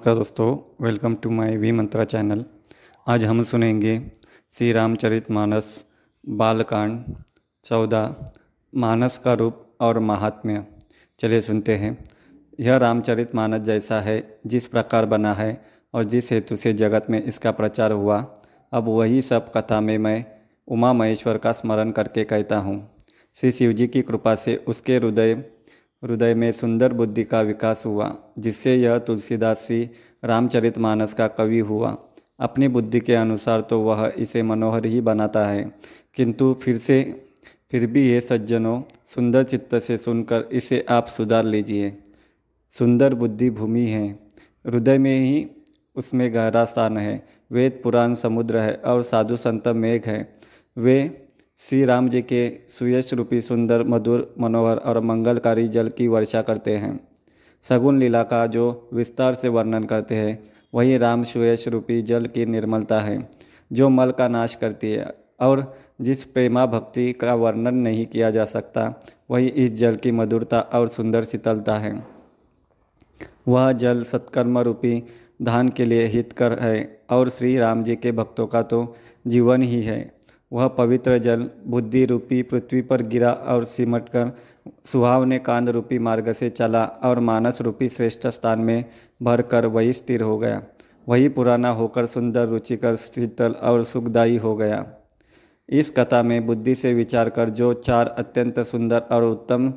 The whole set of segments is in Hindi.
नमस्कार दोस्तों welcome to my V Mantra channel आज हम सुनेंगे श्री रामचरित मानस, बालकांड, चौदह, मानस का रूप और महात्म्य। चलिए सुनते हैं। यह रामचरित मानस जैसा है, जिस प्रकार बना है और जिस हेतु से जगत में इसका प्रचार हुआ, अब वही सब कथा में मैं उमा महेश्वर का स्मरण करके कहता हूँ। श्री शिव जी की कृपा से उसके हृदय हृदय में सुंदर बुद्धि का विकास हुआ, जिससे यह तुलसीदास श्री रामचरित मानस का कवि हुआ। अपनी बुद्धि के अनुसार तो वह इसे मनोहर ही बनाता है, किंतु फिर से, फिर भी ये सज्जनों, सुंदर चित्त से सुनकर इसे आप सुधार लीजिए। सुंदर बुद्धि भूमि है, हृदय में ही उसमें गहरा स्थान है। वेद, पुराण, समुद्र है और साधु संत मेघ है। वे श्री राम जी के सुयश रूपी सुंदर, मधुर, मनोहर और मंगलकारी जल की वर्षा करते हैं। सगुन लीला का जो विस्तार से वर्णन करते हैं, वही राम सुयश रूपी जल की निर्मलता है, जो मल का नाश करती है और जिस प्रेमा भक्ति का वर्णन नहीं किया जा सकता, वही इस जल की मधुरता और सुंदर शीतलता है। वह जल सत्कर्म रूपी धान के लिए हितकर है और श्री राम जी के भक्तों का तो जीवन ही है। वह पवित्र जल, बुद्धि रूपी पृथ्वी पर गिरा और सिमट कर सुहावने कांद रूपी मार्ग से चला और मानस रूपी श्रेष्ठ स्थान में भर कर वही स्थिर हो गया। वही पुराना होकर सुंदर, रुचिकर, शीतल और सुखदायी हो गया। इस कथा में बुद्धि से विचार कर जो चार अत्यंत सुंदर और उत्तम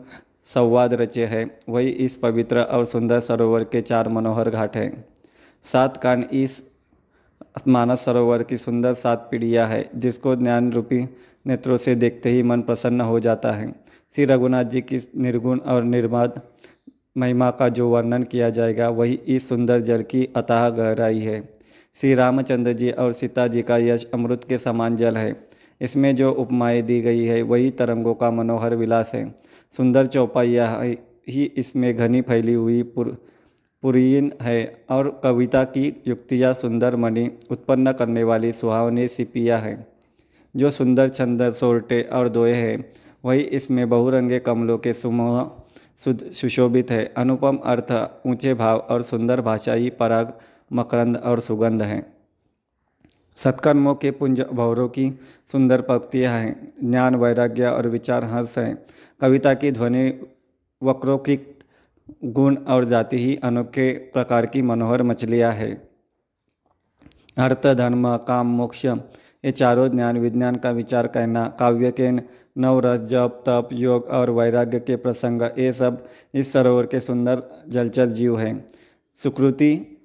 संवाद रचे हैं, वही इस पवित्र और सुंदर सरोवर के चार मनोहर घाट हैं। सात कांड इस मानस सरोवर की सुंदर सात पीढ़ियाँ है, जिसको ज्ञान रूपी नेत्रों से देखते ही मन प्रसन्न हो जाता है। श्री रघुनाथ जी की निर्गुण और निर्माद महिमा का जो वर्णन किया जाएगा, वही इस सुंदर जल की अतः गहराई है। श्री रामचंद्र जी और सीता जी का यश अमृत के समान जल है। इसमें जो उपमाएँ दी गई है, वही तरंगों का मनोहर विलास है। सुंदर चौपाइया ही इसमें घनी फैली हुई पुर पुरीन है और कविता की युक्तियाँ सुंदर मणि उत्पन्न करने वाली सुहावनी सिपियाँ हैं। जो सुंदर छंद, सोरटे और दोए हैं, वही इसमें बहुरंगे कमलों के समूह सुशोभित है। अनुपम अर्थ, ऊँचे भाव और सुंदर भाषाई पराग, मकरंद और सुगंध हैं। सत्कर्मों के पुंज भौरों की सुंदर पंक्तियाँ हैं। ज्ञान, वैराग्य और विचार हंस हैं। कविता की ध्वनि वक्रों की गुण और जाति ही अनोखे प्रकार की मनोहर मछलियाँ है। अर्थ, धर्म, काम, मोक्ष, ये चारों ज्ञान, विज्ञान का विचार करना काव्य के नवरस, जप, तप, योग और वैराग्य के प्रसंग, ये सब इस सरोवर के सुंदर जलचर जीव हैं। सुकृति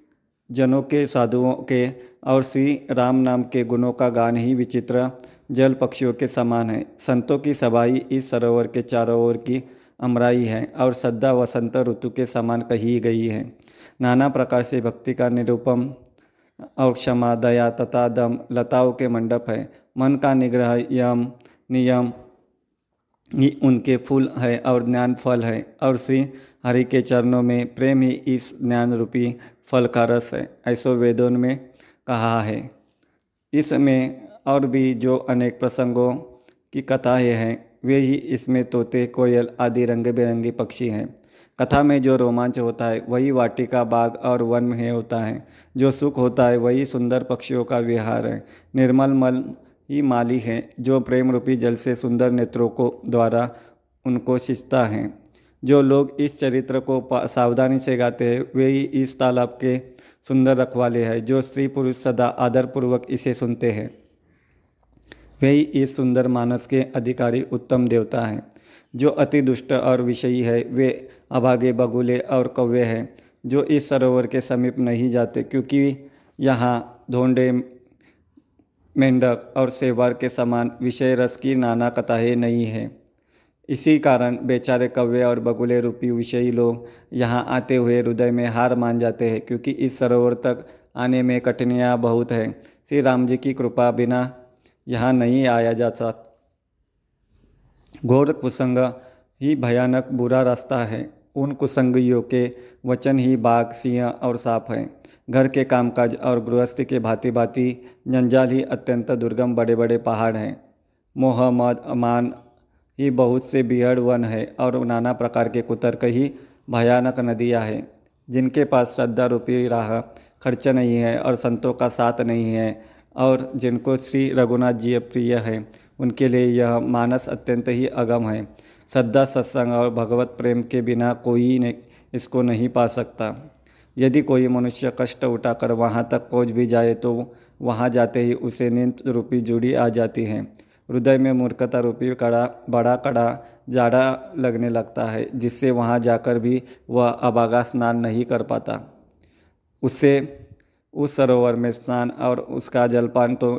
जनों के, साधुओं के और श्री राम नाम के गुणों का गान ही विचित्र जल पक्षियों के समान है। संतों की सभाई इस सरोवर के चारों ओर की अमराई है और सद्दा वसंत ऋतु के समान कही गई है। नाना प्रकार से भक्ति का निरूपम और क्षमा, दया तथा दम लताओं के मंडप है। मन का निग्रह यम नियम ही उनके फूल है और ज्ञान फल है और श्री हरि के चरणों में प्रेम ही इस ज्ञान रूपी फल का रस है, ऐसो वेदों में कहा है। इसमें और भी जो अनेक प्रसंगों की कथाएँ हैं वे ही इसमें तोते, कोयल आदि रंग बिरंगे पक्षी हैं। कथा में जो रोमांच होता है, वही वाटिका बाग और वन में होता है। जो सुख होता है, वही सुंदर पक्षियों का विहार है। निर्मल मल ही माली है, जो प्रेम रूपी जल से सुंदर नेत्रों को द्वारा उनको सिंचता है। जो लोग इस चरित्र को सावधानी से गाते हैं, वे ही इस तालाब के सुंदर रखवाले हैं, जो स्त्री पुरुष सदा आदरपूर्वक इसे सुनते हैं। वही इस सुंदर मानस के अधिकारी उत्तम देवता हैं। जो अति दुष्ट और विषयी है, वे अभागे, बगुले और कौवे हैं, जो इस सरोवर के समीप नहीं जाते क्योंकि यहाँ धोंडे, मेंढक और सेवार के समान विषय रस की नाना कथाएँ नहीं है। इसी कारण बेचारे कव्य और बगुले रूपी विषयी लोग यहाँ आते हुए हृदय में हार मान जाते हैं, क्योंकि इस सरोवर तक आने में कठिनाइयाँ बहुत हैं। श्री राम जी की कृपा बिना यहाँ नहीं आया जाता घोर कुसंग ही भयानक बुरा रास्ता है। उन कुसंगियों के वचन ही बाघ सिंह और सांप हैं। घर के कामकाज और गृहस्थी के भांति भांति जंजाल ही अत्यंत दुर्गम बड़े बड़े पहाड़ हैं। मोह, मद, अमान ही बहुत से बिहड़ वन है और नाना प्रकार के कुतर्क ही भयानक नदियाँ हैं। जिनके पास श्रद्धा रूपी राह, खर्च नहीं है और संतों का साथ नहीं है। और जिनको श्री रघुनाथ जी प्रिय है, उनके लिए यह मानस अत्यंत ही अगम है। श्रद्धा सत्संग और भगवत प्रेम के बिना कोई ने इसको नहीं पा सकता। यदि कोई मनुष्य कष्ट उठाकर वहाँ तक पहुँच भी जाए तो वहाँ जाते ही उसे नींद रूपी जुड़ी आ जाती है। हृदय में मूर्खता रूपी कड़ा, बड़ा कड़ा, जाड़ा लगने लगता है, जिससे वहाँ जाकर भी वह अबागा स्नान नहीं कर पाता। उससे उस सरोवर में स्नान और उसका जलपान तो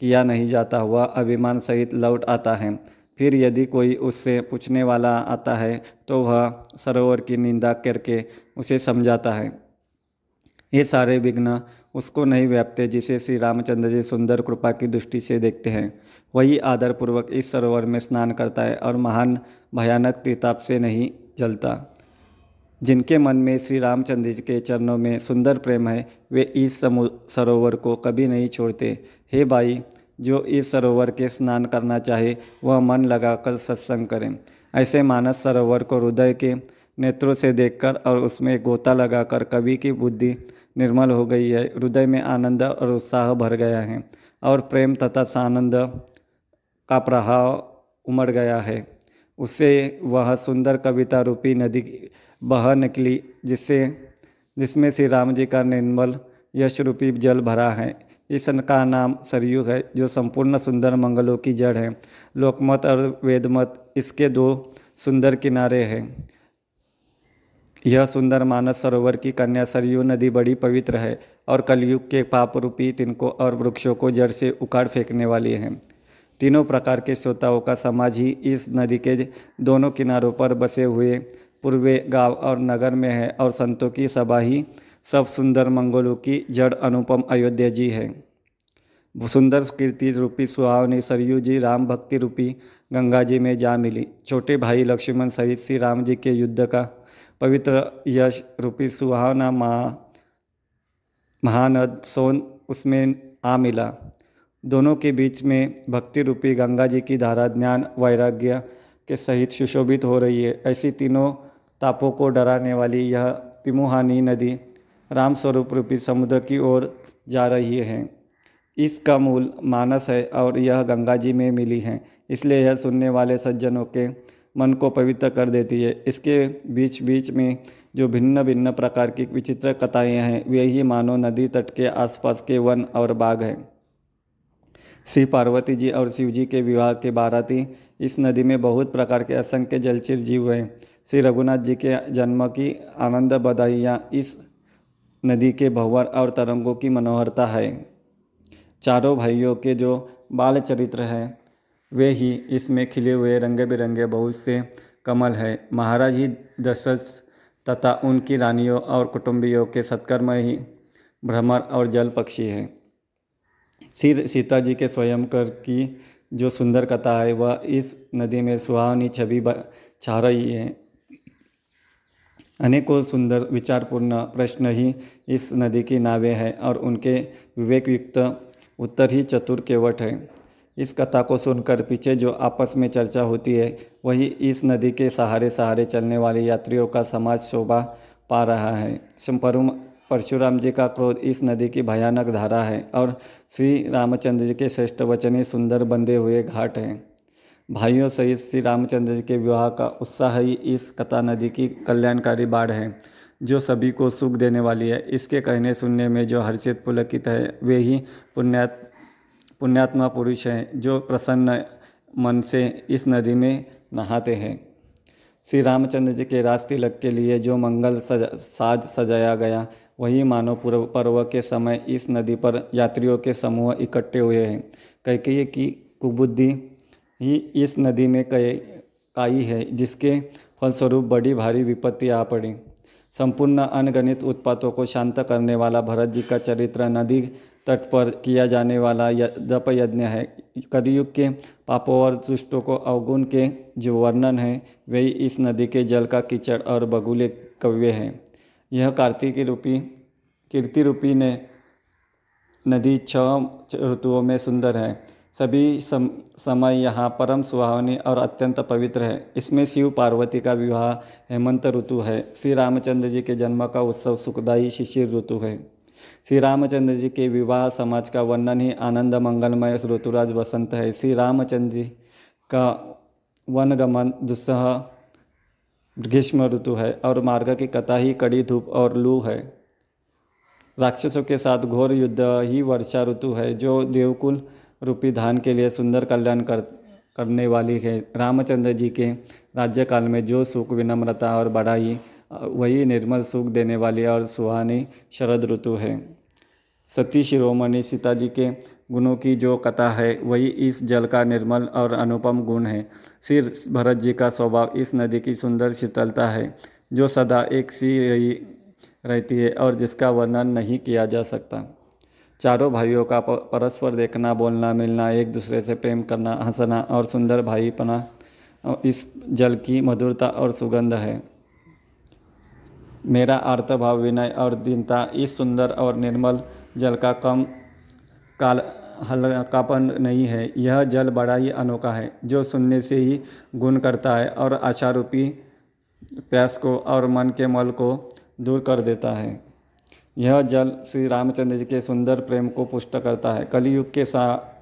किया नहीं जाता हुआ अभिमान सहित लौट आता है। फिर यदि कोई उससे पूछने वाला आता है तो वह सरोवर की निंदा करके उसे समझाता है। ये सारे विघ्न उसको नहीं व्यापते, जिसे श्री रामचंद्र जी सुंदर कृपा की दृष्टि से देखते हैं। वही आदरपूर्वक इस सरोवर में स्नान करता है और महान भयानक तिताप से नहीं जलता। जिनके मन में श्री रामचंद्र जी के चरणों में सुंदर प्रेम है, वे इस सरोवर को कभी नहीं छोड़ते। हे भाई, जो इस सरोवर के स्नान करना चाहे, वह मन लगाकर सत्संग करें। ऐसे मानस सरोवर को हृदय के नेत्रों से देखकर और उसमें गोता लगाकर कवि की बुद्धि निर्मल हो गई है, हृदय में आनंद और उत्साह भर गया है और प्रेम तथा सानंद का प्रभाव उमड़ गया है। उससे वह सुंदर कविता रूपी नदी बह निकली, जिससे, जिसमें श्री राम जी का निर्मल यश रूपी जल भरा है। इस का नाम सरयू है, जो संपूर्ण सुंदर मंगलों की जड़ है। लोकमत और वेदमत इसके दो सुंदर किनारे हैं। यह सुंदर मानस सरोवर की कन्या सरयू नदी बड़ी पवित्र है और कलयुग के पाप रूपी तिनको और वृक्षों को जड़ से उखाड़ फेंकने वाली है। तीनों प्रकार के श्रोताओं का समाज ही इस नदी के दोनों किनारों पर बसे हुए पूर्वे गाँव और नगर में है और संतों की सभा ही सब सुंदर मंगलों की जड़ अनुपम अयोध्या जी है। सुंदर कीर्ति रूपी सुहावनी सरयू जी, राम भक्ति रूपी गंगा जी में जा मिली। छोटे भाई लक्ष्मण सहित श्री राम जी के युद्ध का पवित्र यश रूपी सुहावना महा महानद सोन उसमें आ मिला। दोनों के बीच में भक्ति रूपी गंगा जी की धारा, ज्ञान, वैराग्य के सहित सुशोभित हो रही है। ऐसी तीनों तापों को डराने वाली यह तिमुहानी नदी रामस्वरूप रूपी समुद्र की ओर जा रही है। इसका मूल मानस है और यह गंगा जी में मिली है, इसलिए यह सुनने वाले सज्जनों के मन को पवित्र कर देती है। इसके बीच बीच में जो भिन्न भिन्न प्रकार की विचित्र कथाएँ हैं, वे ही मानो नदी तट के आसपास के वन और बाग हैं। श्री पार्वती जी और शिव जी के विवाह के बाराती इस नदी में बहुत प्रकार के असंख्य जलचिर जीव हैं। श्री रघुनाथ जी के जन्म की आनंद बधाइयाँ इस नदी के भंवर और तरंगों की मनोहरता है। चारों भाइयों के जो बाल चरित्र हैं, वे ही इसमें खिले हुए रंगे बिरंगे बहुत से कमल है। महाराज ही दशरथ तथा उनकी रानियों और कुटुंबियों के सत्कर्म ही भ्रमर और जल पक्षी हैं। श्री सीता जी के स्वयंकर की जो सुंदर कथा है, वह इस नदी में सुहावनी छवि छा रही है। अनेकों सुंदर, विचारपूर्ण प्रश्न ही इस नदी की नावें हैं और उनके विवेकयुक्त उत्तर ही चतुर केवट है। इस कथा को सुनकर पीछे जो आपस में चर्चा होती है, वही इस नदी के सहारे सहारे चलने वाले यात्रियों का समाज शोभा पा रहा है। परशुराम जी का क्रोध इस नदी की भयानक धारा है और श्री रामचंद्र जी के श्रेष्ठ वचने सुंदर बंधे हुए घाट हैं। भाइयों सहित श्री रामचंद्र जी के विवाह का उत्साह ही इस कथा नदी की कल्याणकारी बाढ़ है, जो सभी को सुख देने वाली है। इसके कहने सुनने में जो हर्षित पुलकित है, वे ही पुण्यात, पुण्यात्मा पुरुष हैं, जो प्रसन्न मन से इस नदी में नहाते हैं। श्री रामचंद्र जी के राज तिलक के लिए जो मंगल सजा, साज सजाया गया, वही मानव पूर्व, पर्व के समय इस नदी पर यात्रियों के समूह इकट्ठे हुए हैं। कैकेयी की कुबुद्धि ही इस नदी में कई, काई है, जिसके फलस्वरूप बड़ी भारी विपत्ति आ पड़ी। संपूर्ण अनगणित उत्पातों को शांत करने वाला भरत जी का चरित्र नदी तट पर किया जाने वाला जप यज्ञ है। कलयुग के पापों और दुष्टों को अवगुण के जो वर्णन है वही इस नदी के जल का कीचड़ और बगुले कव्य हैं। यह कार्तिकी रूपी, कीर्ति रूपी ने नदी छह ऋतुओं में सुंदर है। सभी सम, समय यहाँ परम सुहावनी और अत्यंत पवित्र है। इसमें शिव पार्वती का विवाह हेमंत ऋतु है। श्री रामचंद्र जी के जन्म का उत्सव सुखदायी शिशिर ऋतु है। श्री रामचंद्र जी के विवाह समाज का वर्णन ही आनंद मंगलमय ऋतुराज वसंत है। श्री रामचंद्र जी का वनगमन दुस्सह ग्रीष्म ऋतु है और मार्ग की कथा ही कड़ी धूप और लू है। राक्षसों के साथ घोर युद्ध ही वर्षा ऋतु है जो देवकुल रूपी धान के लिए सुंदर कल्याण कर, करने वाली है। रामचंद्र जी के राज्यकाल में जो सुख विनम्रता और बढ़ाई वही निर्मल सुख देने वाली और सुहानी शरद ऋतु है। सती शिरोमणि सीता जी के गुणों की जो कथा है, वही इस जल का निर्मल और अनुपम गुण है। सिर भरत जी का स्वभाव इस नदी की सुंदर शीतलता है, जो सदा एक सी रही, रहती है और जिसका वर्णन नहीं किया जा सकता। चारों भाइयों का परस्पर देखना, बोलना, मिलना, एक दूसरे से प्रेम करना, हंसना और सुंदर भाईपना इस जल की मधुरता और सुगंध है। मेरा अर्थभाव विनय और दीनता इस सुंदर और निर्मल जल का कम काल हल्कापन नहीं है। यह जल बड़ा ही अनोखा है, जो सुनने से ही गुण करता है और आशारूपी प्यास को और मन के मल को दूर कर देता है। यह जल श्री रामचंद्र जी के सुंदर प्रेम को पुष्ट करता है। कलयुग के सा,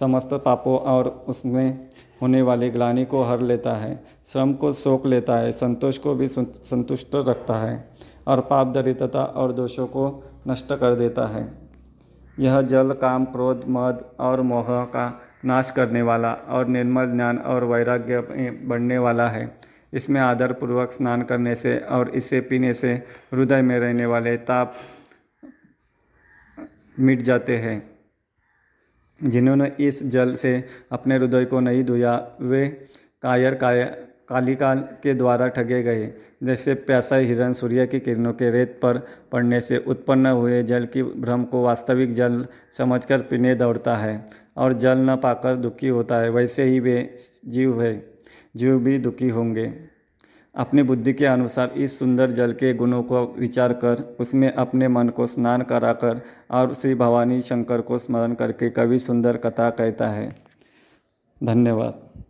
समस्त पापों और उसमें होने वाली ग्लानी को हर लेता है, श्रम को सोख लेता है, संतोष को भी संतुष्ट रखता है और पाप दरिद्रता और दोषों को नष्ट कर देता है। यह जल, काम, क्रोध, मद और मोह का नाश करने वाला और निर्मल ज्ञान और वैराग्य बढ़ने वाला है। इसमें आदरपूर्वक स्नान करने से और इसे पीने से हृदय में रहने वाले ताप मिट जाते हैं। जिन्होंने इस जल से अपने हृदय को नहीं धोया, वे कायर काय कालिकाल के द्वारा ठगे गए, जैसे प्यासा हिरण सूर्य की किरणों के रेत पर पड़ने से उत्पन्न हुए जल की भ्रम को वास्तविक जल समझकर पीने दौड़ता है और जल न पाकर दुखी होता है। वैसे ही वे जीव है, जीव भी दुखी होंगे। अपनी बुद्धि के अनुसार इस सुंदर जल के गुणों को विचार कर, उसमें अपने मन को स्नान कराकर और श्री भवानी शंकर को स्मरण करके कवि सुंदर कथा कहता है। धन्यवाद।